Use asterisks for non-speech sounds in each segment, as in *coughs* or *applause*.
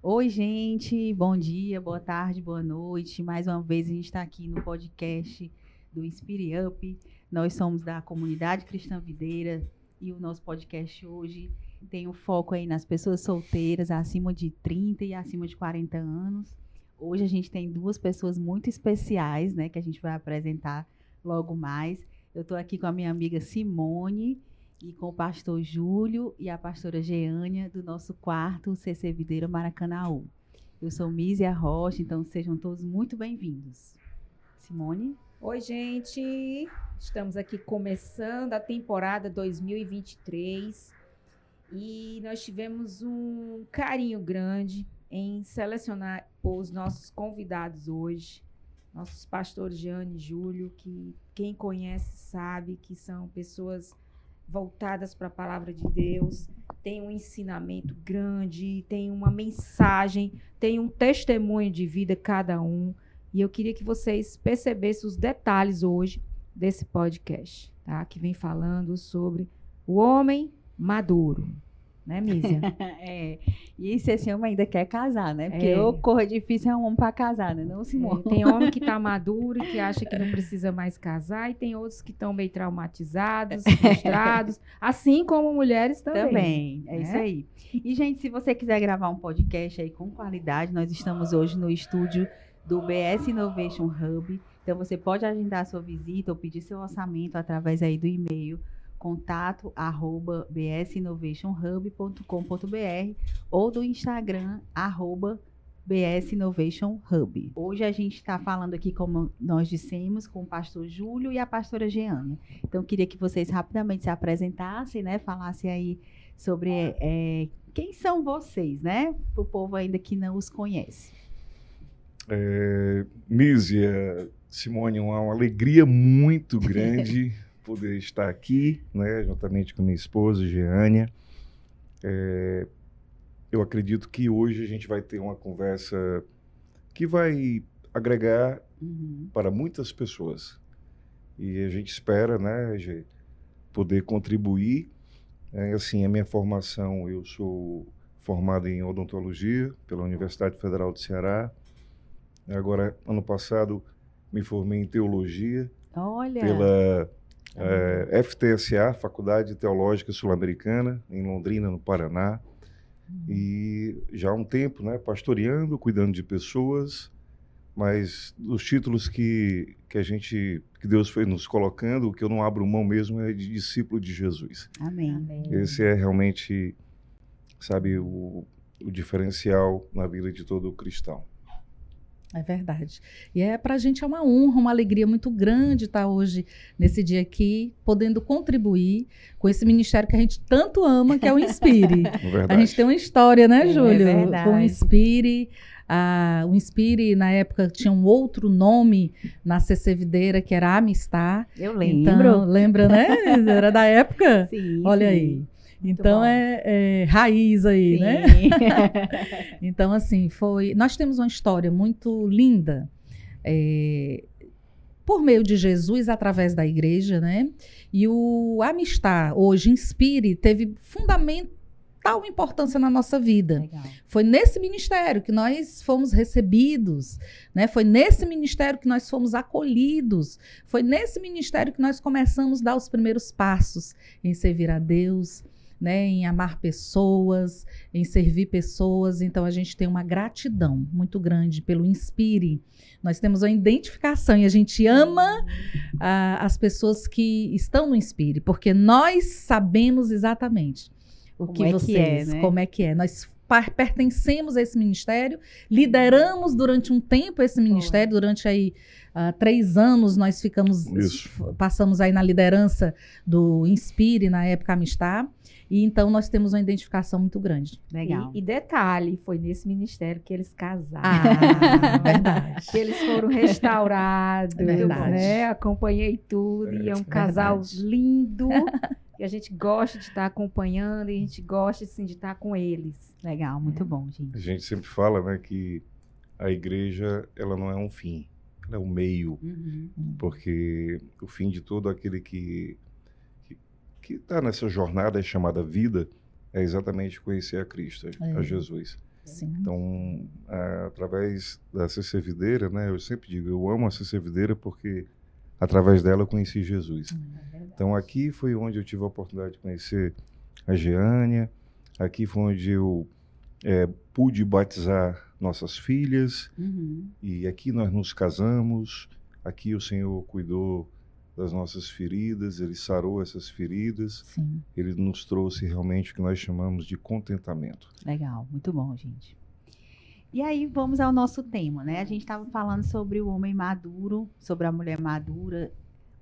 Oi, gente, bom dia, boa tarde, boa noite. Mais uma vez a gente está aqui no podcast do Inspire Up. Nós somos da comunidade Cristã Videira e o nosso podcast hoje tem um foco aí nas pessoas solteiras acima de 30 e acima de 40 anos. Hoje a gente tem duas pessoas muito especiais, né, que a gente vai apresentar logo mais. Eu estou aqui com a minha amiga Simone e com o pastor Júlio e a pastora Geânia do nosso quarto CC Videira Maracanaú. Eu sou Mísia Rocha, então sejam todos muito bem-vindos. Simone? Oi, gente! Estamos aqui começando a temporada 2023 e nós tivemos um carinho grande em selecionar os nossos convidados hoje, nossos pastores Jeane e Júlio, que quem conhece sabe que são pessoas voltadas para a palavra de Deus, tem um ensinamento grande, tem uma mensagem, tem um testemunho de vida cada um. E eu queria que vocês percebessem os detalhes hoje desse podcast, tá? Que vem falando sobre o homem maduro né, Mísia? *laughs* é. E se esse homem ainda quer casar, né? Porque é. o difícil é um homem para casar, né? Não, Simone? É. Tem homem que está *laughs* maduro e que acha que não precisa mais casar, e tem outros que estão meio traumatizados, *laughs* frustrados, assim como mulheres também. Também, é né? isso aí. E, gente, se você quiser gravar um podcast aí com qualidade, nós estamos hoje no estúdio do BS Innovation Hub. Então, você pode agendar sua visita ou pedir seu orçamento através aí do e-mail contato arroba bsinnovationhub.com.br ou do Instagram arroba BS Innovation Hub. Hoje a gente está falando aqui, como nós dissemos, com o pastor Júlio e a pastora Jeana. Então, queria que vocês rapidamente se apresentassem, né? Falassem aí sobre é, quem são vocês, né? Para o povo ainda que não os conhece. É, Mísia, Simone, uma alegria muito *laughs* grande poder estar aqui, né, juntamente com minha esposa, Jeânia. É, eu acredito que hoje a gente vai ter uma conversa que vai agregar uhum. para muitas pessoas. E a gente espera, né, Gê, poder contribuir. É, assim, a minha formação, eu sou formado em odontologia pela Universidade Federal do Ceará. Agora, ano passado, me formei em teologia Olha. pela é, FTSA, Faculdade Teológica Sul-Americana, em Londrina, no Paraná. Uhum. E já há um tempo, né, pastoreando, cuidando de pessoas, mas os títulos que, que a gente, que Deus foi nos colocando, o que eu não abro mão mesmo é de discípulo de Jesus. Amém. Amém. Esse é realmente, sabe, o, o diferencial na vida de todo cristão. É verdade. E é para a gente é uma honra, uma alegria muito grande estar hoje nesse dia aqui, podendo contribuir com esse ministério que a gente tanto ama, que é o *laughs* Inspire. É a gente tem uma história, né, Júlio? É com o Inspire. Ah, o Inspire, na época, tinha um outro nome na CC Videira, que era Amistar. Eu lembro. Então, lembra, né? Era da época? Sim. Olha sim. aí. Muito então é, é, raiz aí, né? Sim. né? *laughs* então, assim, foi. Nós temos uma história muito linda. É, por meio de Jesus, através da igreja, né? E o Amistar, hoje, Inspire, teve fundamental importância na nossa vida. Legal. Foi nesse ministério que nós fomos recebidos, né? Foi nesse ministério que nós fomos acolhidos. Foi nesse ministério que nós começamos a dar os primeiros passos em servir a Deus, né, em amar pessoas, em servir pessoas. Então a gente tem uma gratidão muito grande pelo Inspire. Nós temos uma identificação e a gente ama uh, as pessoas que estão no Inspire, porque nós sabemos exatamente o como que é vocês, que é, né? como é que é. Nós pertencemos a esse ministério, lideramos durante um tempo esse ministério, durante aí uh, três anos nós ficamos, Isso. passamos aí na liderança do Inspire, na época Amistar, e então nós temos uma identificação muito grande. Legal. E, e detalhe, foi nesse ministério que eles casaram. Ah, *laughs* verdade. que eles foram restaurados, verdade. né? Acompanhei tudo, é, e é um casal lindo. *laughs* E a gente gosta de estar acompanhando, e a gente gosta assim, de estar com eles. Legal, muito é. bom, gente. A gente sempre fala, né, que a igreja, ela não é um fim, é um meio. Uhum. Porque o fim de todo aquele que que está nessa jornada chamada vida é exatamente conhecer a Cristo, é. a Jesus. Sim. Então, a, através da CC Videira, né, eu sempre digo, eu amo a CC Videira porque através dela eu conheci Jesus. É Então, aqui foi onde eu tive a oportunidade de conhecer a Geânia, aqui foi onde eu é, pude batizar nossas filhas, Uhum. e aqui nós nos casamos, aqui o Senhor cuidou das nossas feridas, Ele sarou essas feridas, Sim. Ele nos trouxe realmente o que nós chamamos de contentamento. Legal, muito bom, gente. E aí vamos ao nosso tema, né? A gente estava falando sobre o homem maduro, sobre a mulher madura.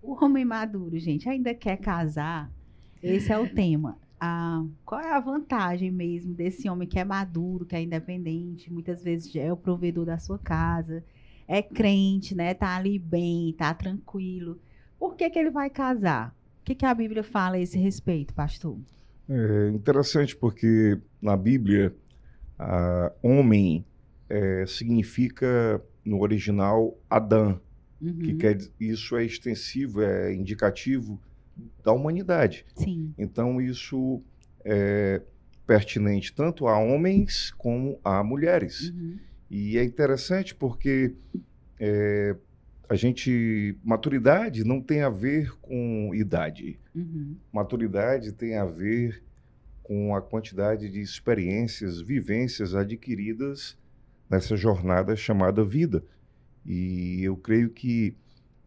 O homem maduro, gente, ainda quer casar? Esse é o tema. Ah, qual é a vantagem mesmo desse homem que é maduro, que é independente, muitas vezes é o provedor da sua casa, é crente, né? Tá ali bem, tá tranquilo. Por que, que ele vai casar? O que, que a Bíblia fala a esse respeito, pastor? É interessante porque na Bíblia, a homem é, significa no original Adão, que Uhum. quer dizer- isso é extensivo, é indicativo da humanidade. Sim. Então isso é pertinente tanto a homens como a mulheres. Uhum. E é interessante porque é, a gente maturidade não tem a ver com idade. Uhum. Maturidade tem a ver com a quantidade de experiências, vivências adquiridas nessa jornada chamada vida. E eu creio que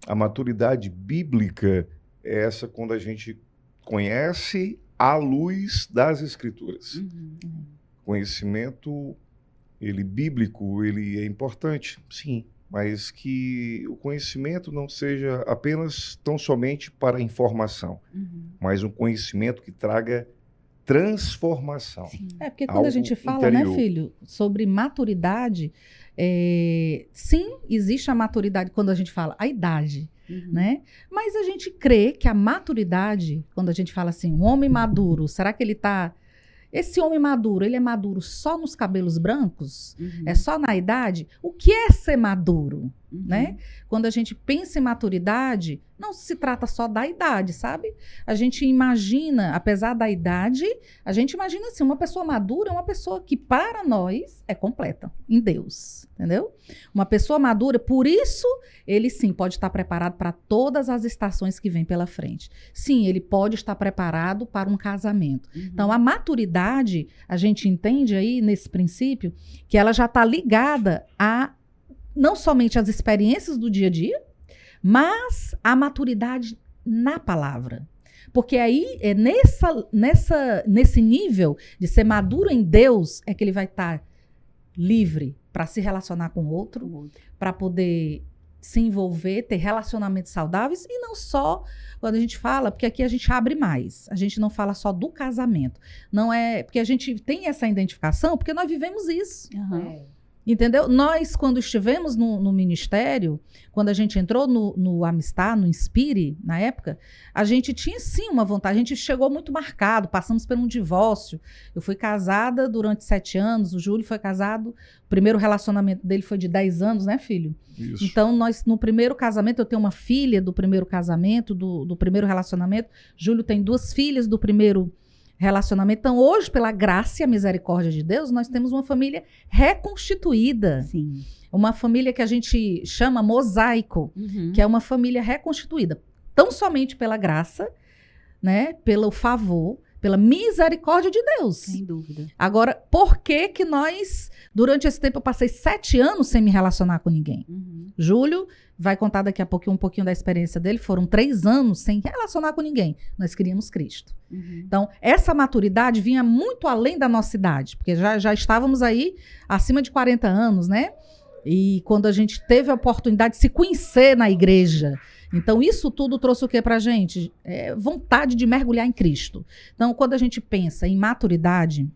a maturidade bíblica é essa quando a gente conhece à luz das escrituras. Uhum. Conhecimento ele bíblico, ele é importante, sim, mas que o conhecimento não seja apenas tão somente para informação Uhum. mas um conhecimento que traga transformação. Sim. É, porque quando a gente fala, né, interior. filho, sobre maturidade, é, sim, existe a maturidade quando a gente fala a idade, Uhum. né? Mas a gente crê que a maturidade, quando a gente fala assim, um homem maduro, será que ele tá. Esse homem maduro, ele é maduro só nos cabelos brancos? Uhum. É só na idade? O que é ser maduro? Uhum. né? Quando a gente pensa em maturidade, não se trata só da idade, sabe? A gente imagina, apesar da idade, a gente imagina assim, uma pessoa madura é uma pessoa que para nós é completa em Deus, entendeu? Uma pessoa madura, por isso ele sim pode estar preparado para todas as estações que vêm pela frente. Sim, ele pode estar preparado para um casamento. Uhum. Então, a maturidade, a gente entende aí nesse princípio que ela já está ligada a não somente as experiências do dia a dia, mas a maturidade na palavra. Porque aí, é nessa, nessa, nesse nível de ser maduro em Deus, é que ele vai estar livre para se relacionar com o outro, outro. para poder se envolver, ter relacionamentos saudáveis e não só quando a gente fala, porque aqui a gente abre mais. A gente não fala só do casamento. Não é, porque a gente tem essa identificação porque nós vivemos isso. Aham. É. Entendeu? Nós, quando estivemos no, no ministério, quando a gente entrou no, no Amistad, no Inspire, na época, a gente tinha sim uma vontade. A gente chegou muito marcado, passamos por um divórcio. Eu fui casada durante sete anos, o Júlio foi casado. O primeiro relacionamento dele foi de dez anos, né, filho? Isso. Então, nós, no primeiro casamento, eu tenho uma filha do primeiro casamento, do, do primeiro relacionamento. Júlio tem duas filhas do primeiro relacionamento. Então, hoje, pela graça e a misericórdia de Deus, nós temos uma família reconstituída. Sim. Uma família que a gente chama mosaico, Uhum. que é uma família reconstituída. Tão somente pela graça, né? Pelo favor, pela misericórdia de Deus. Sem dúvida. Agora, por que que nós, durante esse tempo, eu passei sete anos sem me relacionar com ninguém? Uhum. Júlio vai contar daqui a pouquinho um pouquinho da experiência dele. Foram três anos sem relacionar com ninguém. Nós queríamos Cristo. Uhum. Então, essa maturidade vinha muito além da nossa idade, porque já, já estávamos aí acima de 40 anos, né? E quando a gente teve a oportunidade de se conhecer na igreja. Então, isso tudo trouxe o que pra gente? É, vontade de mergulhar em Cristo. Então, quando a gente pensa em maturidade,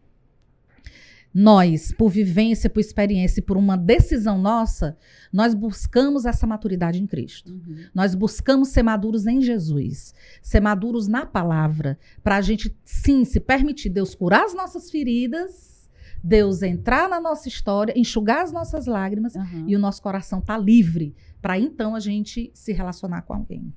nós, por vivência, por experiência e por uma decisão nossa, nós buscamos essa maturidade em Cristo. Uhum. Nós buscamos ser maduros em Jesus, ser maduros na palavra, para a gente, sim, se permitir Deus curar as nossas feridas, Deus entrar na nossa história, enxugar as nossas lágrimas Aham. e o nosso coração tá livre para então a gente se relacionar com alguém.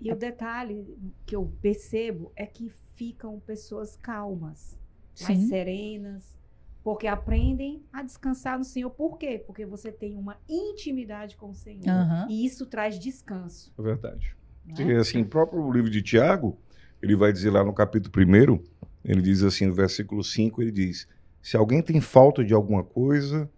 E o detalhe que eu percebo é que ficam pessoas calmas, mais Sim. serenas, Porque aprendem a descansar no Senhor. Por quê? Porque você tem uma intimidade com o Senhor. Aham. E isso traz descanso. É verdade. né? E assim, o próprio livro de Tiago, ele vai dizer lá no capítulo 1, ele diz assim, no versículo 5, ele diz: Se alguém tem falta de alguma coisa,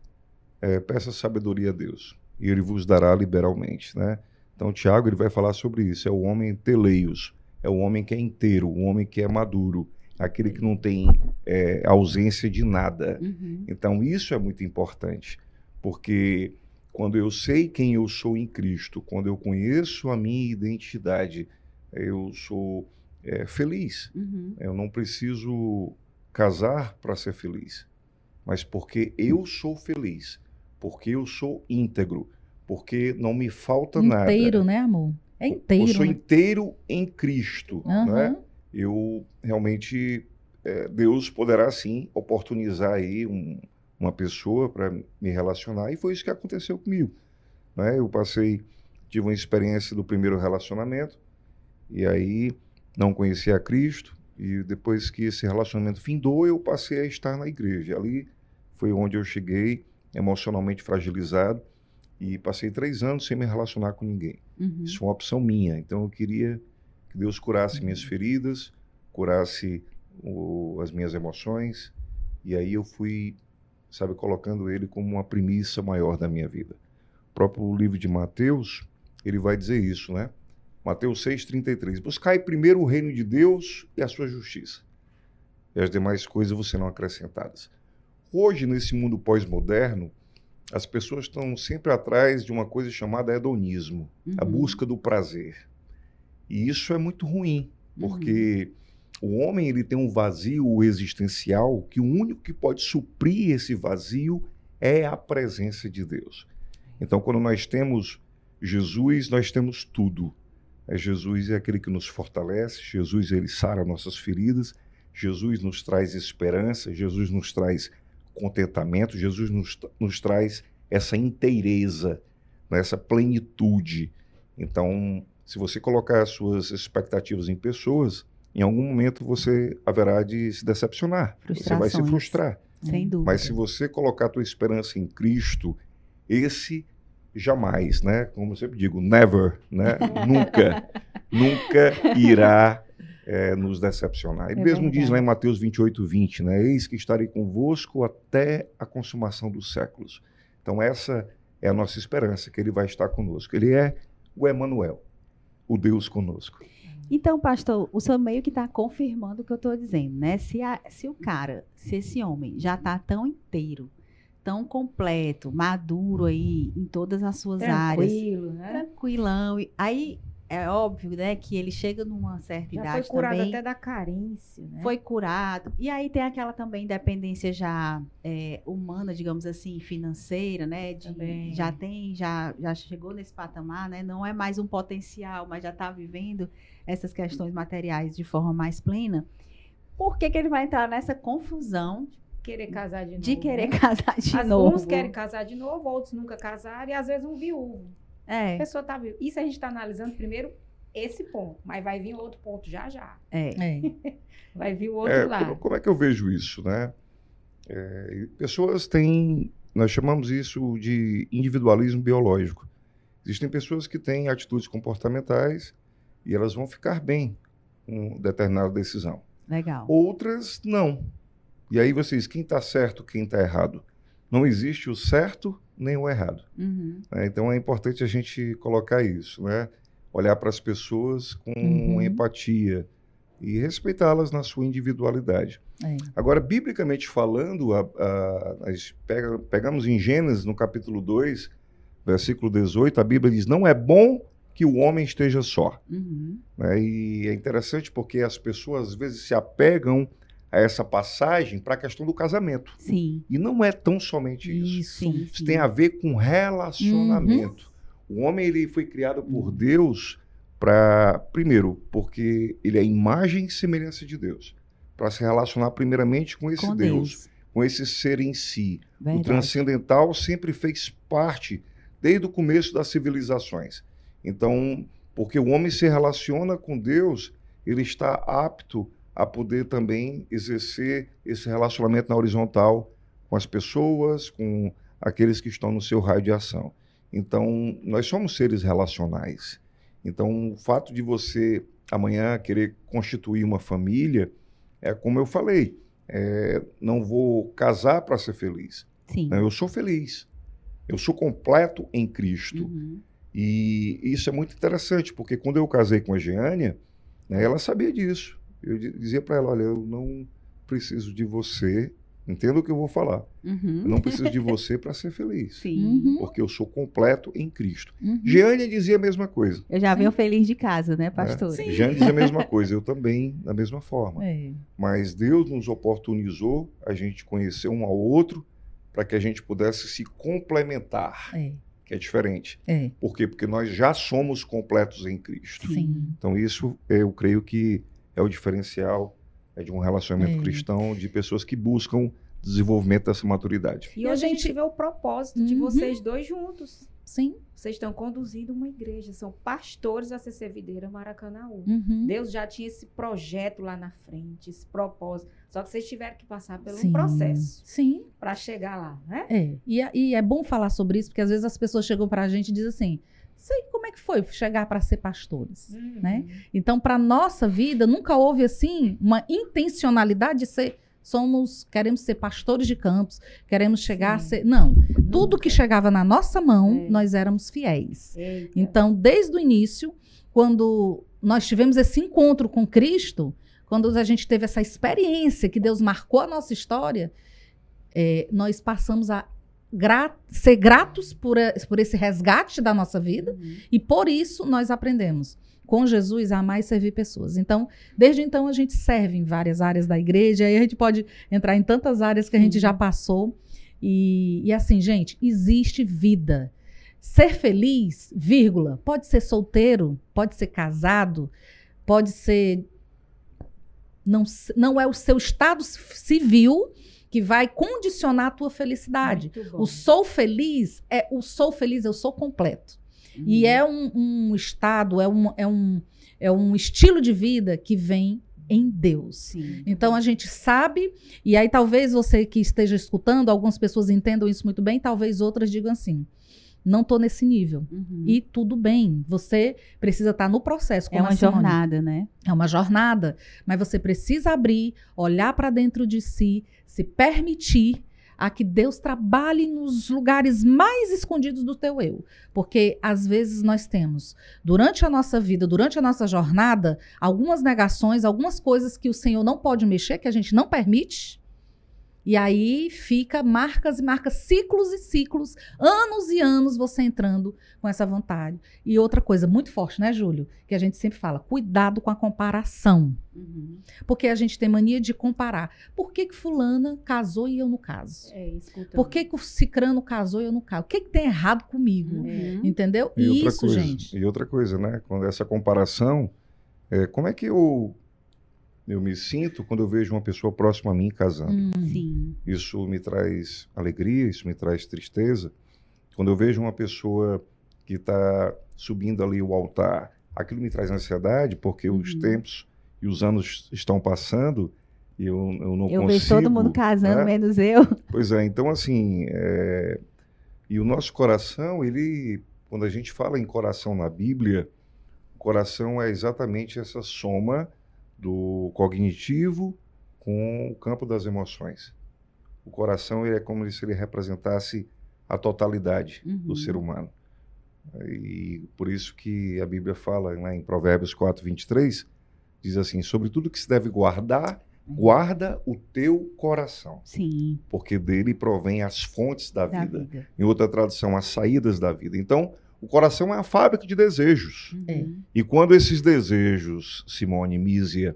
eh, peça sabedoria a Deus, e ele vos dará liberalmente, né? Então, Tiago, ele vai falar sobre isso. É o homem teleios, é o homem que é inteiro, o homem que é maduro, aquele que não tem eh, ausência de nada. Uhum. Então, isso é muito importante, porque quando eu sei quem eu sou em Cristo, quando eu conheço a minha identidade, eu sou é, feliz. Uhum. Eu não preciso casar para ser feliz, mas porque eu sou feliz, porque eu sou íntegro, porque não me falta nada. Inteiro, né, amor? É Eu inteiro. sou né? inteiro em Cristo, Aham. né? eu realmente eh, Deus poderá sim oportunizar aí um- uma pessoa para me relacionar e foi isso que aconteceu comigo, né? Eu passei tive uma experiência do primeiro relacionamento e aí não conhecia Cristo e depois que esse relacionamento findou eu passei a estar na igreja ali foi onde eu cheguei emocionalmente fragilizado e passei três anos sem me relacionar com ninguém Uhum. isso é uma opção minha. Então eu queria que Deus curasse minhas feridas, curasse o- as minhas emoções. E aí eu fui, sabe, colocando ele como uma premissa maior da minha vida. O próprio livro de Mateus, ele vai dizer isso, né? Mateus 6,33. Buscai primeiro o reino de Deus e a sua justiça. E as demais coisas vos serão acrescentadas. Hoje, nesse mundo pós-moderno, as pessoas estão sempre atrás de uma coisa chamada hedonismo a Uhum. busca do prazer. E isso é muito ruim, porque o homem ele tem um vazio existencial que o único que pode suprir esse vazio é a presença de Deus. Então, quando nós temos Jesus, nós temos tudo. É, Jesus é aquele que nos fortalece, Jesus ele sara nossas feridas, Jesus nos traz esperança, Jesus nos traz contentamento, Jesus nos, nos traz essa inteireza, né, essa plenitude. Então, se você colocar as suas expectativas em pessoas, em algum momento você haverá de se decepcionar. Você vai se frustrar. Sem dúvida. Mas se você colocar a tua esperança em Cristo, esse jamais, né? Como eu sempre digo, never, né? *laughs* nunca, nunca irá eh, nos decepcionar. E É mesmo diz lá em Mateus 28, 20, né? Eis que estarei convosco até a consumação dos séculos. Então essa é a nossa esperança, que ele vai estar conosco. Ele é o Emanuel, o Deus conosco. Então, pastor, o senhor meio que está confirmando o que eu estou dizendo, né? Se, a- se o cara, se esse homem já está tão inteiro, tão completo, maduro aí em todas as suas áreas, Tranquilo, né? tranquilão, e aí é óbvio, né, que ele chega numa certa Já foi idade curado também, até da carência, né? foi curado, e aí tem aquela também dependência já é, humana, digamos assim, financeira, né? de- Também. já tem, já, já chegou nesse patamar, né? Não é mais um potencial, mas já está vivendo essas questões materiais de forma mais plena. Por que, que ele vai entrar nessa confusão Querer casar de novo. de querer né? *laughs* casar de As- novo? Uns querem casar de novo, outros nunca casaram, e às vezes um viúvo. A É, pessoa tá viúva. Isso a gente está analisando primeiro esse ponto, mas vai vir outro ponto já já. é. É. *laughs* Vai vir o outro É, lá. como, como é que eu vejo isso, né? É, pessoas têm, nós chamamos isso de individualismo biológico. Existem pessoas que têm atitudes comportamentais e elas vão ficar bem com determinada decisão. Legal. Outras não. E aí vocês, quem está certo, quem está errado? Não existe o certo nem o errado. Uhum. né? Então é importante a gente colocar isso, né? Olhar para as pessoas com Uhum. empatia e respeitá-las na sua individualidade. É. Agora, biblicamente falando, a- a- nós pega- pegamos em Gênesis, no capítulo 2, versículo 18, a Bíblia diz: Não é bom que o homem esteja só. Uhum. né? E é interessante porque as pessoas às vezes se apegam a essa passagem para a questão do casamento. Sim. E não é tão somente isso. Isso. Sim, Isso sim. tem a ver com relacionamento. O homem ele foi criado por Deus para, primeiro, porque ele é a imagem e semelhança de Deus, para se relacionar primeiramente com esse Com Deus, Deus. com esse ser em si. O Verdade. transcendental sempre fez parte desde o começo das civilizações. Então, porque o homem se relaciona com Deus, ele está apto a poder também exercer esse relacionamento na horizontal com as pessoas, com aqueles que estão no seu raio de ação. Então, nós somos seres relacionais. Então, o fato de você amanhã querer constituir uma família, é como eu falei, é, não vou casar para ser feliz. Sim. Não, eu sou feliz. Eu sou completo em Cristo. Uhum. E isso é muito interessante, porque quando eu casei com a Geânia, né, ela sabia disso. Eu dizia para ela: olha, eu não preciso de você. Entenda o que eu vou falar. Uhum. Eu não preciso de você para ser feliz. Sim. Uhum. Porque eu sou completo em Cristo. Uhum. Geânia dizia a mesma coisa. Eu já venho feliz de casa, né, pastor? Né? Jeane dizia a mesma coisa, eu também, da mesma forma. É. Mas Deus nos oportunizou a gente conhecer um ao outro para que a gente pudesse se complementar, É. que é diferente. É. Por quê? Porque nós já somos completos em Cristo. Sim. Então isso eu creio que é o diferencial é de um relacionamento É. cristão de pessoas que buscam desenvolvimento dessa maturidade. E E a hoje a gente vê o propósito de Uhum. vocês dois juntos. Sim. Vocês estão conduzindo uma igreja, são pastores da CC Videira Maracanãú. Uhum. Deus já tinha esse projeto lá na frente, esse propósito. Só que vocês tiveram que passar pelo Sim. um processo Sim. para chegar lá, né? É. E, é- e é bom falar sobre isso, porque às vezes as pessoas chegam pra gente e dizem assim: sei como é que foi chegar para ser pastores. Né? Então, para nossa vida, nunca houve assim uma intencionalidade de ser. Somos, queremos ser pastores de campos, queremos chegar Sim. a ser. Não. Nunca. Tudo que chegava na nossa mão, É. nós éramos fiéis. Eita. Então, desde o início, quando nós tivemos esse encontro com Cristo, quando a gente teve essa experiência que Deus marcou a nossa história, é, nós passamos a gra- ser gratos por, a- por esse resgate da nossa vida Uhum. e por isso nós aprendemos com Jesus a amar e servir pessoas. Então, desde então a gente serve em várias áreas da igreja, aí a gente pode entrar em tantas áreas que a gente Uhum. já passou. E, e assim, gente, existe vida. Ser feliz, vírgula, pode ser solteiro, pode ser casado, pode ser. Não, não é o seu estado civil que vai condicionar a tua felicidade. O sou feliz é o sou feliz, eu sou completo. E Uhum. é um, um estado, é um, é, um, é um estilo de vida que vem em Deus. Sim. Então a gente sabe, e aí talvez você que esteja escutando, algumas pessoas entendam isso muito bem, talvez outras digam assim: não estou nesse nível. Uhum. E tudo bem, você precisa estar no processo. é uma jornada, né? É uma jornada, mas você precisa abrir, olhar para dentro de si, se permitir a que Deus trabalhe nos lugares mais escondidos do teu eu. Porque às vezes nós temos, durante a nossa vida, durante a nossa jornada, algumas negações, algumas coisas que o Senhor não pode mexer, que a gente não permite. E aí fica marcas e marcas, ciclos e ciclos, anos e anos você entrando com essa vontade. E outra coisa muito forte, né, Júlio? Que a gente sempre fala, cuidado com a comparação. Uhum. Porque a gente tem mania de comparar. Por que, que fulana casou e eu não caso? É, escutando. Por que, que o cicrano casou e eu não caso? O que, que tem errado comigo? Uhum. Entendeu? E outra Isso, coisa, gente. E outra coisa, né? Quando essa comparação, é, como é que eu, eu me sinto quando eu vejo uma pessoa próxima a mim casando? Hum, Sim. Isso me traz alegria, isso me traz tristeza. Quando eu vejo uma pessoa que está subindo ali o altar, aquilo me traz ansiedade, porque os Uhum. tempos e os anos estão passando e eu, eu não Eu consigo. vejo todo mundo casando, né? menos eu. *laughs* Pois é, então assim, é, e o nosso coração, ele, quando a gente fala em coração na Bíblia, o coração é exatamente essa soma do cognitivo com o campo das emoções. O coração ele é como se ele representasse a totalidade Uhum. do ser humano. E por isso que a Bíblia fala lá em Provérbios 4, 23, diz assim, sobre tudo que se deve guardar, guarda o teu coração Sim, porque dele provém as fontes da da vida. vida. Em outra tradução, as saídas da vida. Então, o coração é a fábrica de desejos. Uhum. E quando esses desejos, Simone Mísia,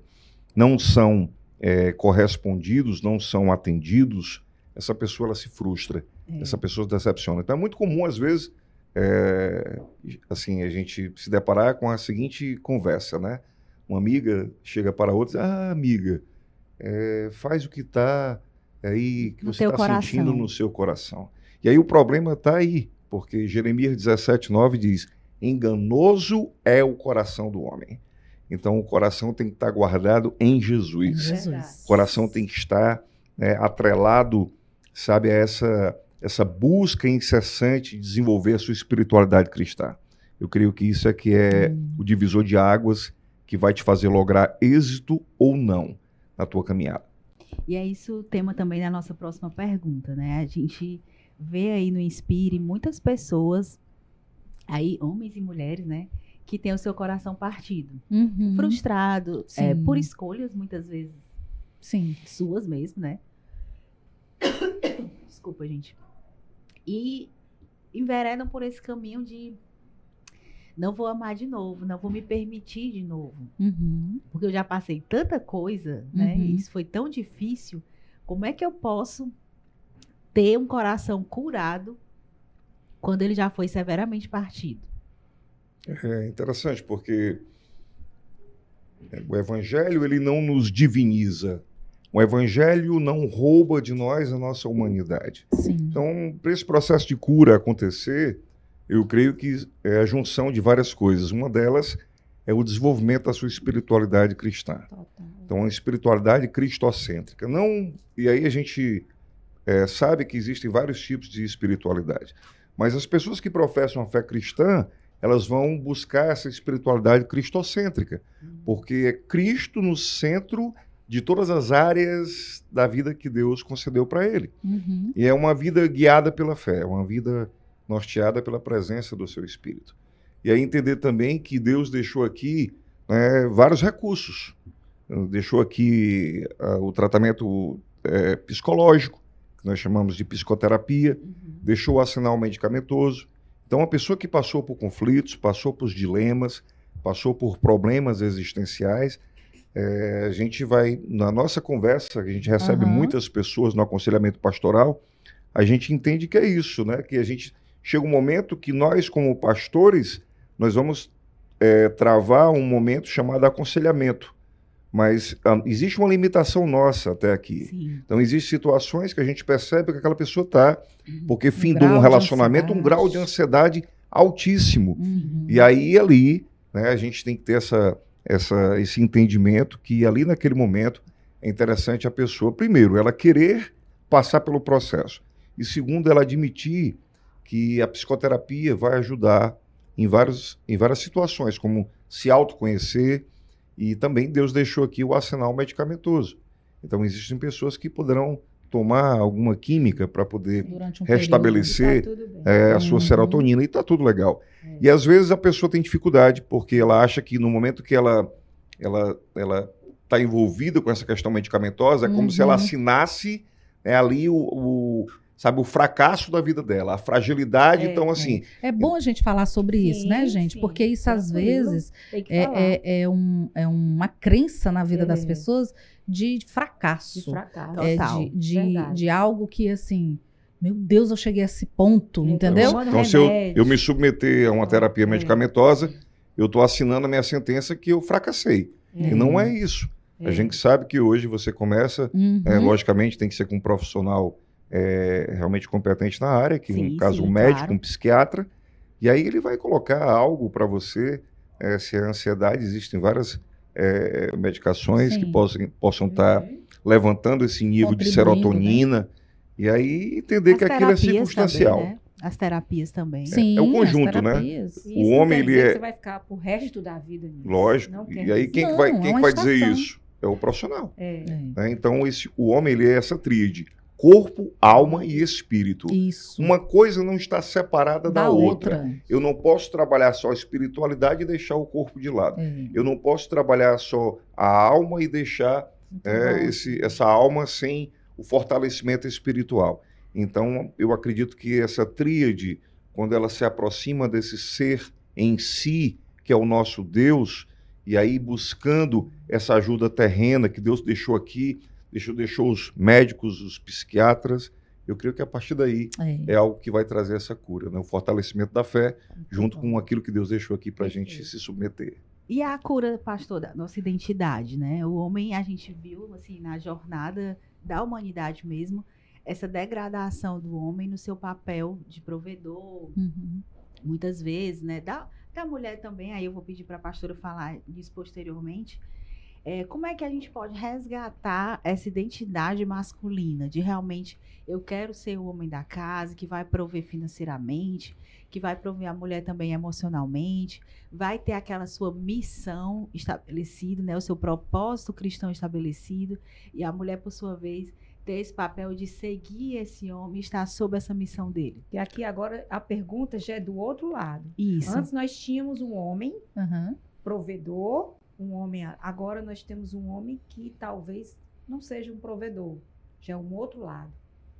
não são é, correspondidos, não são atendidos, essa pessoa ela se frustra, É. essa pessoa se decepciona. Então é muito comum, às vezes, é, assim, a gente se deparar com a seguinte conversa, né? Uma amiga chega para outra e diz, ah, amiga, é, faz o que está aí, que No você está sentindo no seu coração. E aí o problema está aí, porque Jeremias 17, 9 diz, enganoso é o coração do homem. Então o coração tem que estar guardado em Jesus. Jesus. O coração tem que estar né, atrelado sabe, a essa, essa busca incessante de desenvolver a sua espiritualidade cristã. Eu creio que isso é que é hum. o divisor de águas que vai te fazer lograr êxito ou não na tua caminhada. E é isso o tema também da nossa próxima pergunta, né? A gente vê aí no Inspire muitas pessoas, aí homens e mulheres, né? Que têm o seu coração partido, uhum. frustrado, é, por escolhas muitas vezes. Sim. Suas mesmo, né? *coughs* Desculpa, gente. E enveredam por esse caminho de não vou amar de novo, não vou me permitir de novo. Uhum. Porque eu já passei tanta coisa, né? Uhum. E isso foi tão difícil. Como é que eu posso ter um coração curado quando ele já foi severamente partido? É interessante, porque o evangelho ele não nos diviniza. O evangelho não rouba de nós a nossa humanidade. Sim. Então, para esse processo de cura acontecer, eu creio que é a junção de várias coisas. Uma delas é o desenvolvimento da sua espiritualidade cristã. Então, uma espiritualidade cristocêntrica. Não, e aí a gente é, sabe que existem vários tipos de espiritualidade. Mas as pessoas que professam a fé cristã, elas vão buscar essa espiritualidade cristocêntrica, uhum. porque é Cristo no centro de todas as áreas da vida que Deus concedeu para ele. Uhum. E é uma vida guiada pela fé, é uma vida norteada pela presença do seu Espírito. E aí entender também que Deus deixou aqui né, vários recursos. Deixou aqui uh, o tratamento é, psicológico, que nós chamamos de psicoterapia, uhum. deixou o arsenal medicamentoso. Então, a pessoa que passou por conflitos, passou por dilemas, passou por problemas existenciais, é, a gente vai, na nossa conversa, que a gente recebe uhum. muitas pessoas no aconselhamento pastoral, a gente entende que é isso, né? Que a gente chega um momento que nós, como pastores, nós vamos é, travar um momento chamado aconselhamento. Mas ah, existe uma limitação nossa até aqui. Sim. Então, existem situações que a gente percebe que aquela pessoa está, uhum. porque fim um de um relacionamento, um grau de ansiedade altíssimo. Uhum. E aí, ali, né, a gente tem que ter essa, essa, esse entendimento que ali naquele momento é interessante a pessoa, primeiro, ela querer passar pelo processo. E segundo, ela admitir que a psicoterapia vai ajudar em, vários, em várias situações, como se autoconhecer, e também Deus deixou aqui o arsenal medicamentoso. Então, existem pessoas que poderão tomar alguma química para poder um restabelecer tá é, a sua uhum. serotonina e está tudo legal. É. E às vezes a pessoa tem dificuldade porque ela acha que no momento que ela ela ela está envolvida com essa questão medicamentosa é como uhum. se ela uhum. assinasse é, ali o, o sabe, o fracasso da vida dela, a fragilidade. É, então, assim. É. é bom a gente falar sobre sim, isso, né, gente? Sim. Porque isso, às vezes, é, é, é, um, é uma crença na vida das é. pessoas de fracasso. De fracasso. É, de, de, de, algo que, assim. Meu Deus, eu cheguei a esse ponto, entendeu? Então, então se eu, eu me submeter a uma terapia medicamentosa, eu estou assinando a minha sentença que eu fracassei. E não é isso. A gente sabe que hoje você começa, uhum. logicamente, tem que ser com um profissional é, realmente competente na área, que sim, no caso sim, um médico, claro. um psiquiatra, e aí ele vai colocar algo para você, é, se a ansiedade, existem várias é, medicações sim. que possam, possam estar tá uhum. levantando esse nível de né? serotonina, né? e aí entender As que aquilo é circunstancial. Também, né? As terapias também. Sim, é, é o conjunto, né? o homem ele é. Você vai ficar pro resto da vida nisso. Lógico. E aí quem não, vai, quem é vai dizer isso? É o profissional. É. Né? Então esse, o homem ele é essa tríade corpo, alma e espírito. Isso. Uma coisa não está separada da, da outra. outra. Eu não posso trabalhar só a espiritualidade e deixar o corpo de lado. É. Eu não posso trabalhar só a alma e deixar é, esse, essa alma sem o fortalecimento espiritual. Então, eu acredito que essa tríade, quando ela se aproxima desse ser em si, que é o nosso Deus, e aí buscando essa ajuda terrena que Deus deixou aqui, deixou, deixou os médicos, os psiquiatras. Eu creio que a partir daí é, é algo que vai trazer essa cura, né? o fortalecimento da fé, Muito junto bom. com aquilo que Deus deixou aqui para a gente se submeter. E a cura, pastor, da nossa identidade, né? O homem, a gente viu, assim, na jornada da humanidade mesmo, essa degradação do homem no seu papel de provedor, uhum. muitas vezes, né? Da, da mulher também, aí eu vou pedir para a pastora falar disso posteriormente, é, como é que a gente pode resgatar essa identidade masculina de realmente eu quero ser o homem da casa que vai prover financeiramente, que vai prover a mulher também emocionalmente, vai ter aquela sua missão estabelecida, né, o seu propósito cristão estabelecido e a mulher por sua vez ter esse papel de seguir esse homem, estar sob essa missão dele. E aqui agora a pergunta já é do outro lado. Isso. Antes nós tínhamos um homem Uhum. provedor, um homem. Agora nós temos um homem que talvez não seja um provedor, já é um outro lado.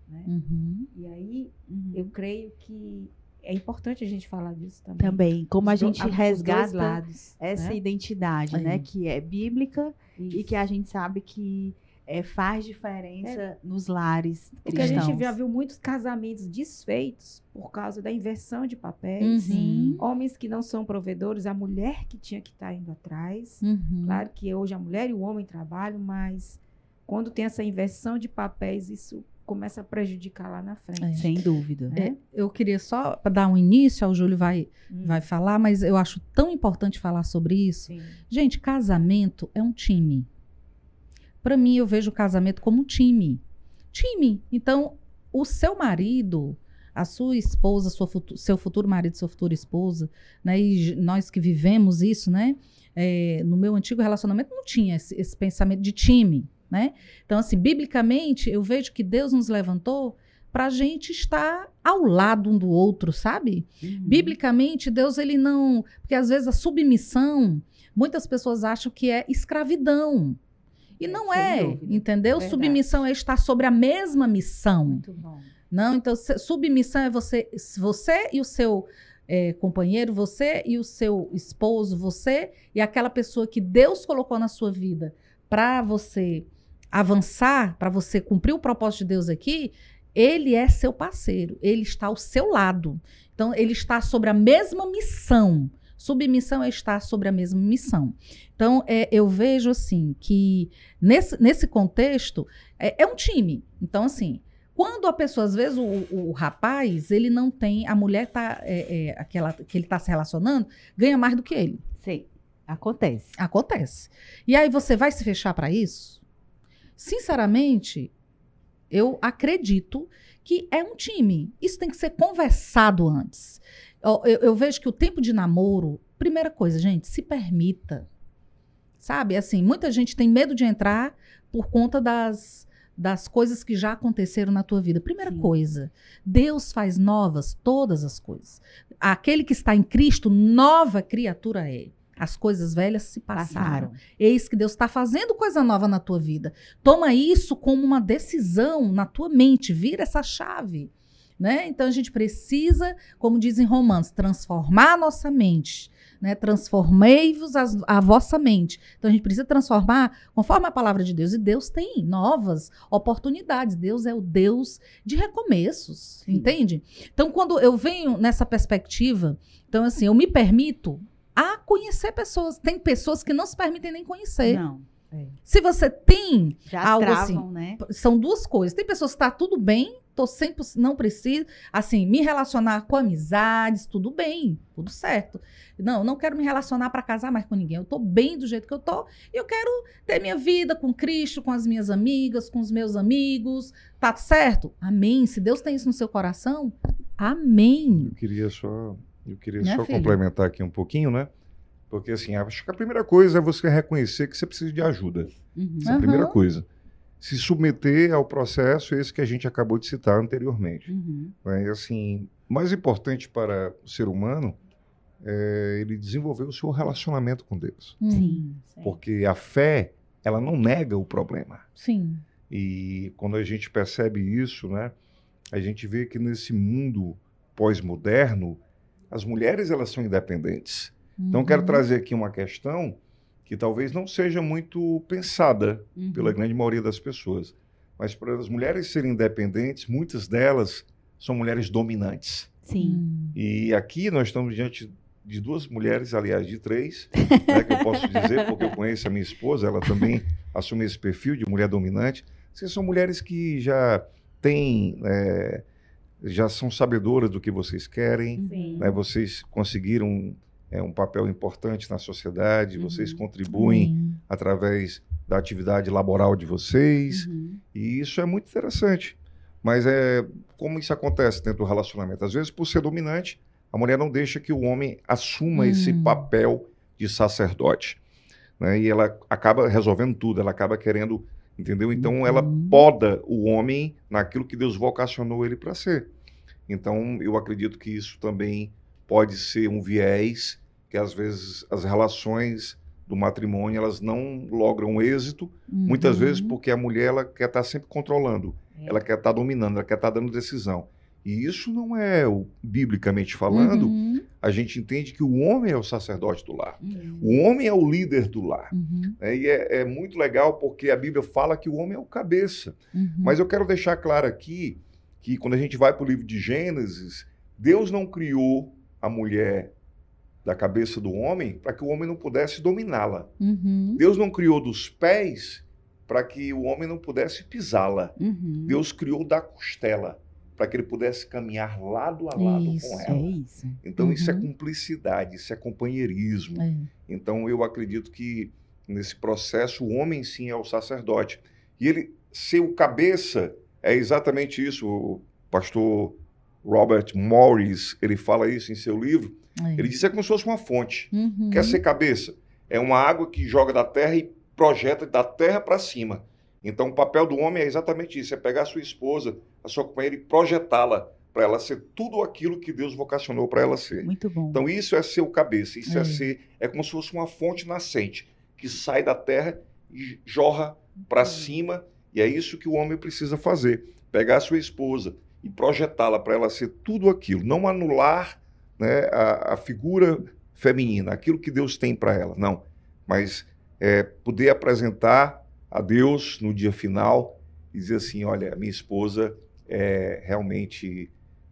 Né? Uhum. E aí Uhum. eu creio que é importante a gente falar disso também. Também, como a gente dois resgata lados, essa né? identidade, Aí. né, que é bíblica e Isso. que a gente sabe que é, faz diferença nos lares Porque a cristãos. gente já viu muitos casamentos desfeitos por causa da inversão de papéis. Uhum. Homens que não são provedores, a mulher que tinha que estar indo atrás. Uhum. Claro que hoje a mulher e o homem trabalham, mas quando tem essa inversão de papéis, isso começa a prejudicar lá na frente. Sem dúvida. É. É, eu queria só para dar um início, o Júlio vai, Hum, vai falar, mas eu acho tão importante falar sobre isso. sim. Gente, casamento é um time. Para mim, eu vejo o casamento como um time. Time. Então, o seu marido, a sua esposa, sua futu- seu futuro marido, sua futura esposa, né? E nós que vivemos isso, né? é, no meu antigo relacionamento não tinha esse, esse pensamento de time, né? Então, assim, biblicamente, eu vejo que Deus nos levantou para a gente estar ao lado um do outro, sabe? Uhum. Biblicamente, Deus ele não, porque às vezes a submissão, muitas pessoas acham que é escravidão. E É, não é, entendeu? Verdade. Submissão é estar sobre a mesma missão. Muito bom. Não, então submissão é você, você e o seu eh, companheiro, você e o seu esposo, você e aquela pessoa que Deus colocou na sua vida para você avançar, para você cumprir o propósito de Deus aqui, ele é seu parceiro, ele está ao seu lado. Então ele está sobre a mesma missão. Submissão é estar sobre a mesma missão. Então, é, eu vejo assim que nesse, nesse contexto é, é um time. Então, assim, quando a pessoa, às vezes, o, o rapaz, ele não tem, a mulher tá, é, é, aquela que ele está se relacionando, ganha mais do que ele. Sim, acontece. Acontece. E aí você vai se fechar para isso? Sinceramente, eu acredito que é um time. Isso tem que ser conversado antes. Eu, eu- eu vejo que o tempo de namoro, primeira coisa, gente, se permita. Sabe? Assim, muita gente tem medo de entrar por conta das, das coisas que já aconteceram na tua vida. Primeira Sim. coisa, Deus faz novas todas as coisas. Aquele que está em Cristo, nova criatura é. As coisas velhas se passaram. Passaram. Eis que Deus está fazendo coisa nova na tua vida. Toma isso como uma decisão na tua mente, vira essa chave. Né? Então a gente precisa, como dizem Romanos, transformar a nossa mente. Né? Transformei-vos as- a vossa mente. Então a gente precisa transformar conforme a palavra de Deus. E Deus tem novas oportunidades. Deus é o Deus de recomeços. Sim. Entende? Então, quando eu venho nessa perspectiva, então assim, eu me permito a conhecer pessoas. Tem pessoas que não se permitem nem conhecer. Não, Se você tem, já Algo travam, assim. né? são duas coisas. Tem pessoas que tá tudo bem, tô sempre, não preciso, assim, me relacionar com amizades, tudo bem, tudo certo. Não, não quero me relacionar para casar mais com ninguém. Eu tô bem do jeito que eu tô e eu quero ter minha vida com Cristo, com as minhas amigas, com os meus amigos. Tá certo? Amém. Se Deus tem isso no seu coração, amém. Eu queria só, eu queria Né, só complementar aqui um pouquinho, né? Porque assim, acho que a primeira coisa é você reconhecer que você precisa de ajuda. Uhum. Essa é a primeira Aham. coisa. Se submeter ao processo esse que a gente acabou de citar anteriormente. Uhum. Né? E, assim, mais importante para o ser humano é ele desenvolver o seu relacionamento com Deus. Hum, Sim, sim. Porque a fé, ela não nega o problema. Sim. E quando a gente percebe isso, né, a gente vê que nesse mundo pós-moderno, as mulheres elas são independentes. Então, quero Uhum. trazer aqui uma questão que talvez não seja muito pensada Uhum. pela grande maioria das pessoas. Mas para as mulheres serem independentes, muitas delas são mulheres dominantes. Sim. Hum. E aqui nós estamos diante de duas mulheres, aliás, de três, *laughs* né, que eu posso dizer, porque eu conheço a minha esposa, ela também assume esse perfil de mulher dominante. Vocês são mulheres que já têm, é, já são sabedoras do que vocês querem, né, vocês conseguiram é, um papel importante na sociedade, uhum. vocês contribuem uhum. através da atividade laboral de vocês, uhum. e isso é muito interessante. Mas é como isso acontece dentro do relacionamento? Às vezes, por ser dominante, a mulher não deixa que o homem assuma esse hum. papel de sacerdote. Né? E ela acaba resolvendo tudo, ela acaba querendo, entendeu? Então, ela uhum. poda o homem naquilo que Deus vocacionou ele para ser. Então, eu acredito que isso também pode ser um viés que às vezes as relações do matrimônio elas não logram êxito, uhum. muitas vezes porque a mulher ela quer estar tá sempre controlando, é. ela quer estar tá dominando, ela quer estar tá dando decisão. E isso não é, o, biblicamente falando, uhum. a gente entende que o homem é o sacerdote do lar. Uhum. O homem é o líder do lar. Uhum. É, e é, é, muito legal porque a Bíblia fala que o homem é o cabeça. Uhum. Mas eu quero deixar claro aqui que quando a gente vai para o livro de Gênesis, Deus não criou a mulher da cabeça do homem para que o homem não pudesse dominá-la. Uhum. Deus não criou dos pés para que o homem não pudesse pisá-la. Uhum. Deus criou da costela para que ele pudesse caminhar lado a lado isso, com ela. É isso. Então uhum. isso é cumplicidade, isso é companheirismo. É. Então eu acredito que nesse processo o homem sim é o sacerdote. E ele ser o cabeça é exatamente isso. O pastor Robert Morris, ele fala isso em seu livro. É. Ele diz que é como se fosse uma fonte. Uhum. Quer ser cabeça? É uma água que joga da terra e projeta da terra para cima. Então, o papel do homem é exatamente isso: é pegar a sua esposa, a sua companheira e projetá-la para ela ser tudo aquilo que Deus vocacionou para ela ser. Muito bom. Então, isso é ser o cabeça, isso é. é ser, é como se fosse uma fonte nascente que sai da terra e jorra para cima, e é isso que o homem precisa fazer: pegar a sua esposa e projetá-la para ela ser tudo aquilo, não anular né, a, a figura feminina, aquilo que Deus tem para ela, não, mas é, poder apresentar a Deus no dia final e dizer assim: olha, minha esposa é realmente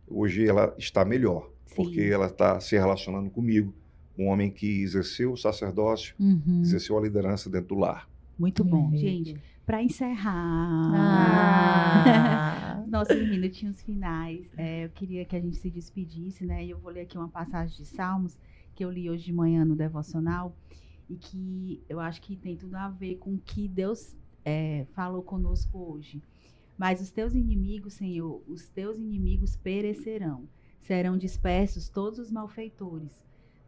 hoje ela está melhor, Sim. porque ela está se relacionando comigo, um homem que exerceu o sacerdócio, uhum. exerceu a liderança dentro do lar. Muito bom, uhum. gente. Para encerrar, ah. nossos minutinhos finais, é, eu queria que a gente se despedisse, né? E eu vou ler aqui uma passagem de Salmos que eu li hoje de manhã no devocional e que eu acho que tem tudo a ver com o que Deus é, falou conosco hoje. Mas os teus inimigos, Senhor, os teus inimigos perecerão, serão dispersos todos os malfeitores.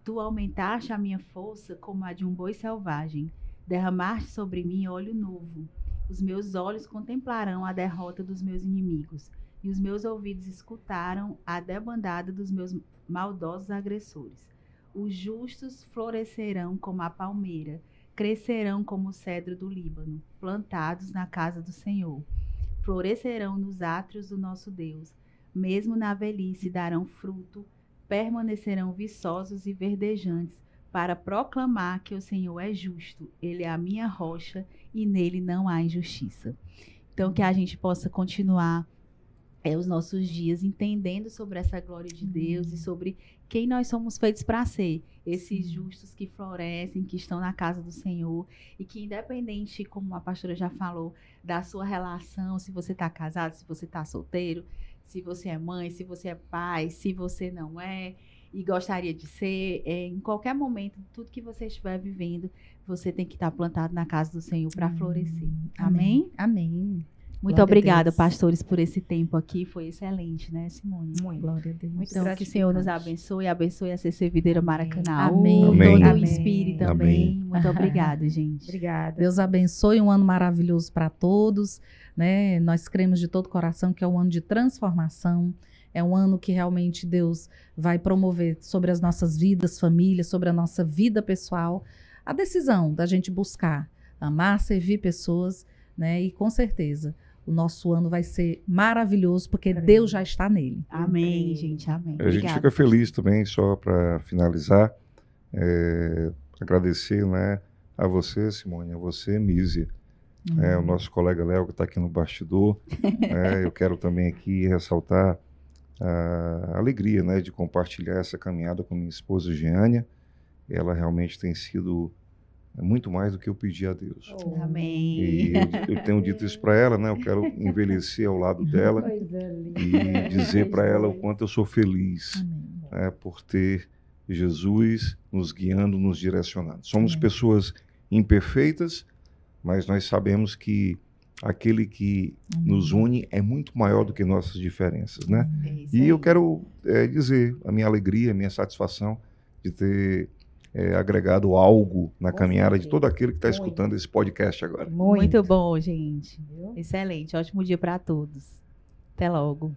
Tu aumentaste a minha força como a de um boi selvagem, derramaste sobre mim óleo novo. Os meus olhos contemplarão a derrota dos meus inimigos, e os meus ouvidos escutaram a debandada dos meus maldosos agressores. Os justos florescerão como a palmeira, crescerão como o cedro do Líbano, plantados na casa do Senhor. Florescerão nos átrios do nosso Deus. Mesmo na velhice darão fruto, permanecerão viçosos e verdejantes, para proclamar que o Senhor é justo, ele é a minha rocha e nele não há injustiça. Então, que a gente possa continuar é, os nossos dias entendendo sobre essa glória de Deus e uhum. sobre quem nós somos feitos para ser. Esses justos que florescem, que estão na casa do Senhor e que, independente, como a pastora já falou, da sua relação, se você está casado, se você está solteiro, se você é mãe, se você é pai, se você não é e gostaria de ser, é, em qualquer momento, tudo que você estiver vivendo, você tem que estar plantado na casa do Senhor para florescer. Amém? Amém. Amém. Muito Glória obrigada, pastores, por esse tempo aqui. Foi excelente, né, Simone? Muito. Glória a Deus. Muito então, que o Senhor nos abençoe, abençoe a CC Videira Maracanã. Amém. Amém. Todo o Inspire também. Amém. Muito obrigada, *laughs* gente. Obrigada. Deus abençoe, um ano maravilhoso para todos. Né? Nós cremos de todo coração que é um ano de transformação. É um ano que realmente Deus vai promover sobre as nossas vidas, famílias, sobre a nossa vida pessoal, a decisão da gente buscar amar, servir pessoas, né? E com certeza o nosso ano vai ser maravilhoso, porque Amém. Deus já está nele. Amém, gente. Amém. A gente fica feliz também, só para finalizar, é, agradecer né, a você, Simone, a você, Mísia, uhum. é, o nosso colega Léo, que está aqui no bastidor. é, eu quero também aqui ressaltar a alegria né, de compartilhar essa caminhada com minha esposa, Giânia. Ela realmente tem sido muito mais do que eu pedi a Deus. Oh. Amém. E eu, eu, tenho dito isso para ela, né? Eu quero envelhecer ao lado *laughs* dela e dizer para ela o quanto eu sou feliz né, por ter Jesus nos guiando, nos direcionando. Somos pessoas imperfeitas, mas nós sabemos que aquele que nos une é muito maior do que nossas diferenças, né? É E eu quero é, dizer a minha alegria, a minha satisfação de ter é, agregado algo na Com caminhada de certeza. todo aquele que está Muito. escutando esse podcast agora. Muito bom, gente. Excelente. Ótimo dia para todos. Até logo.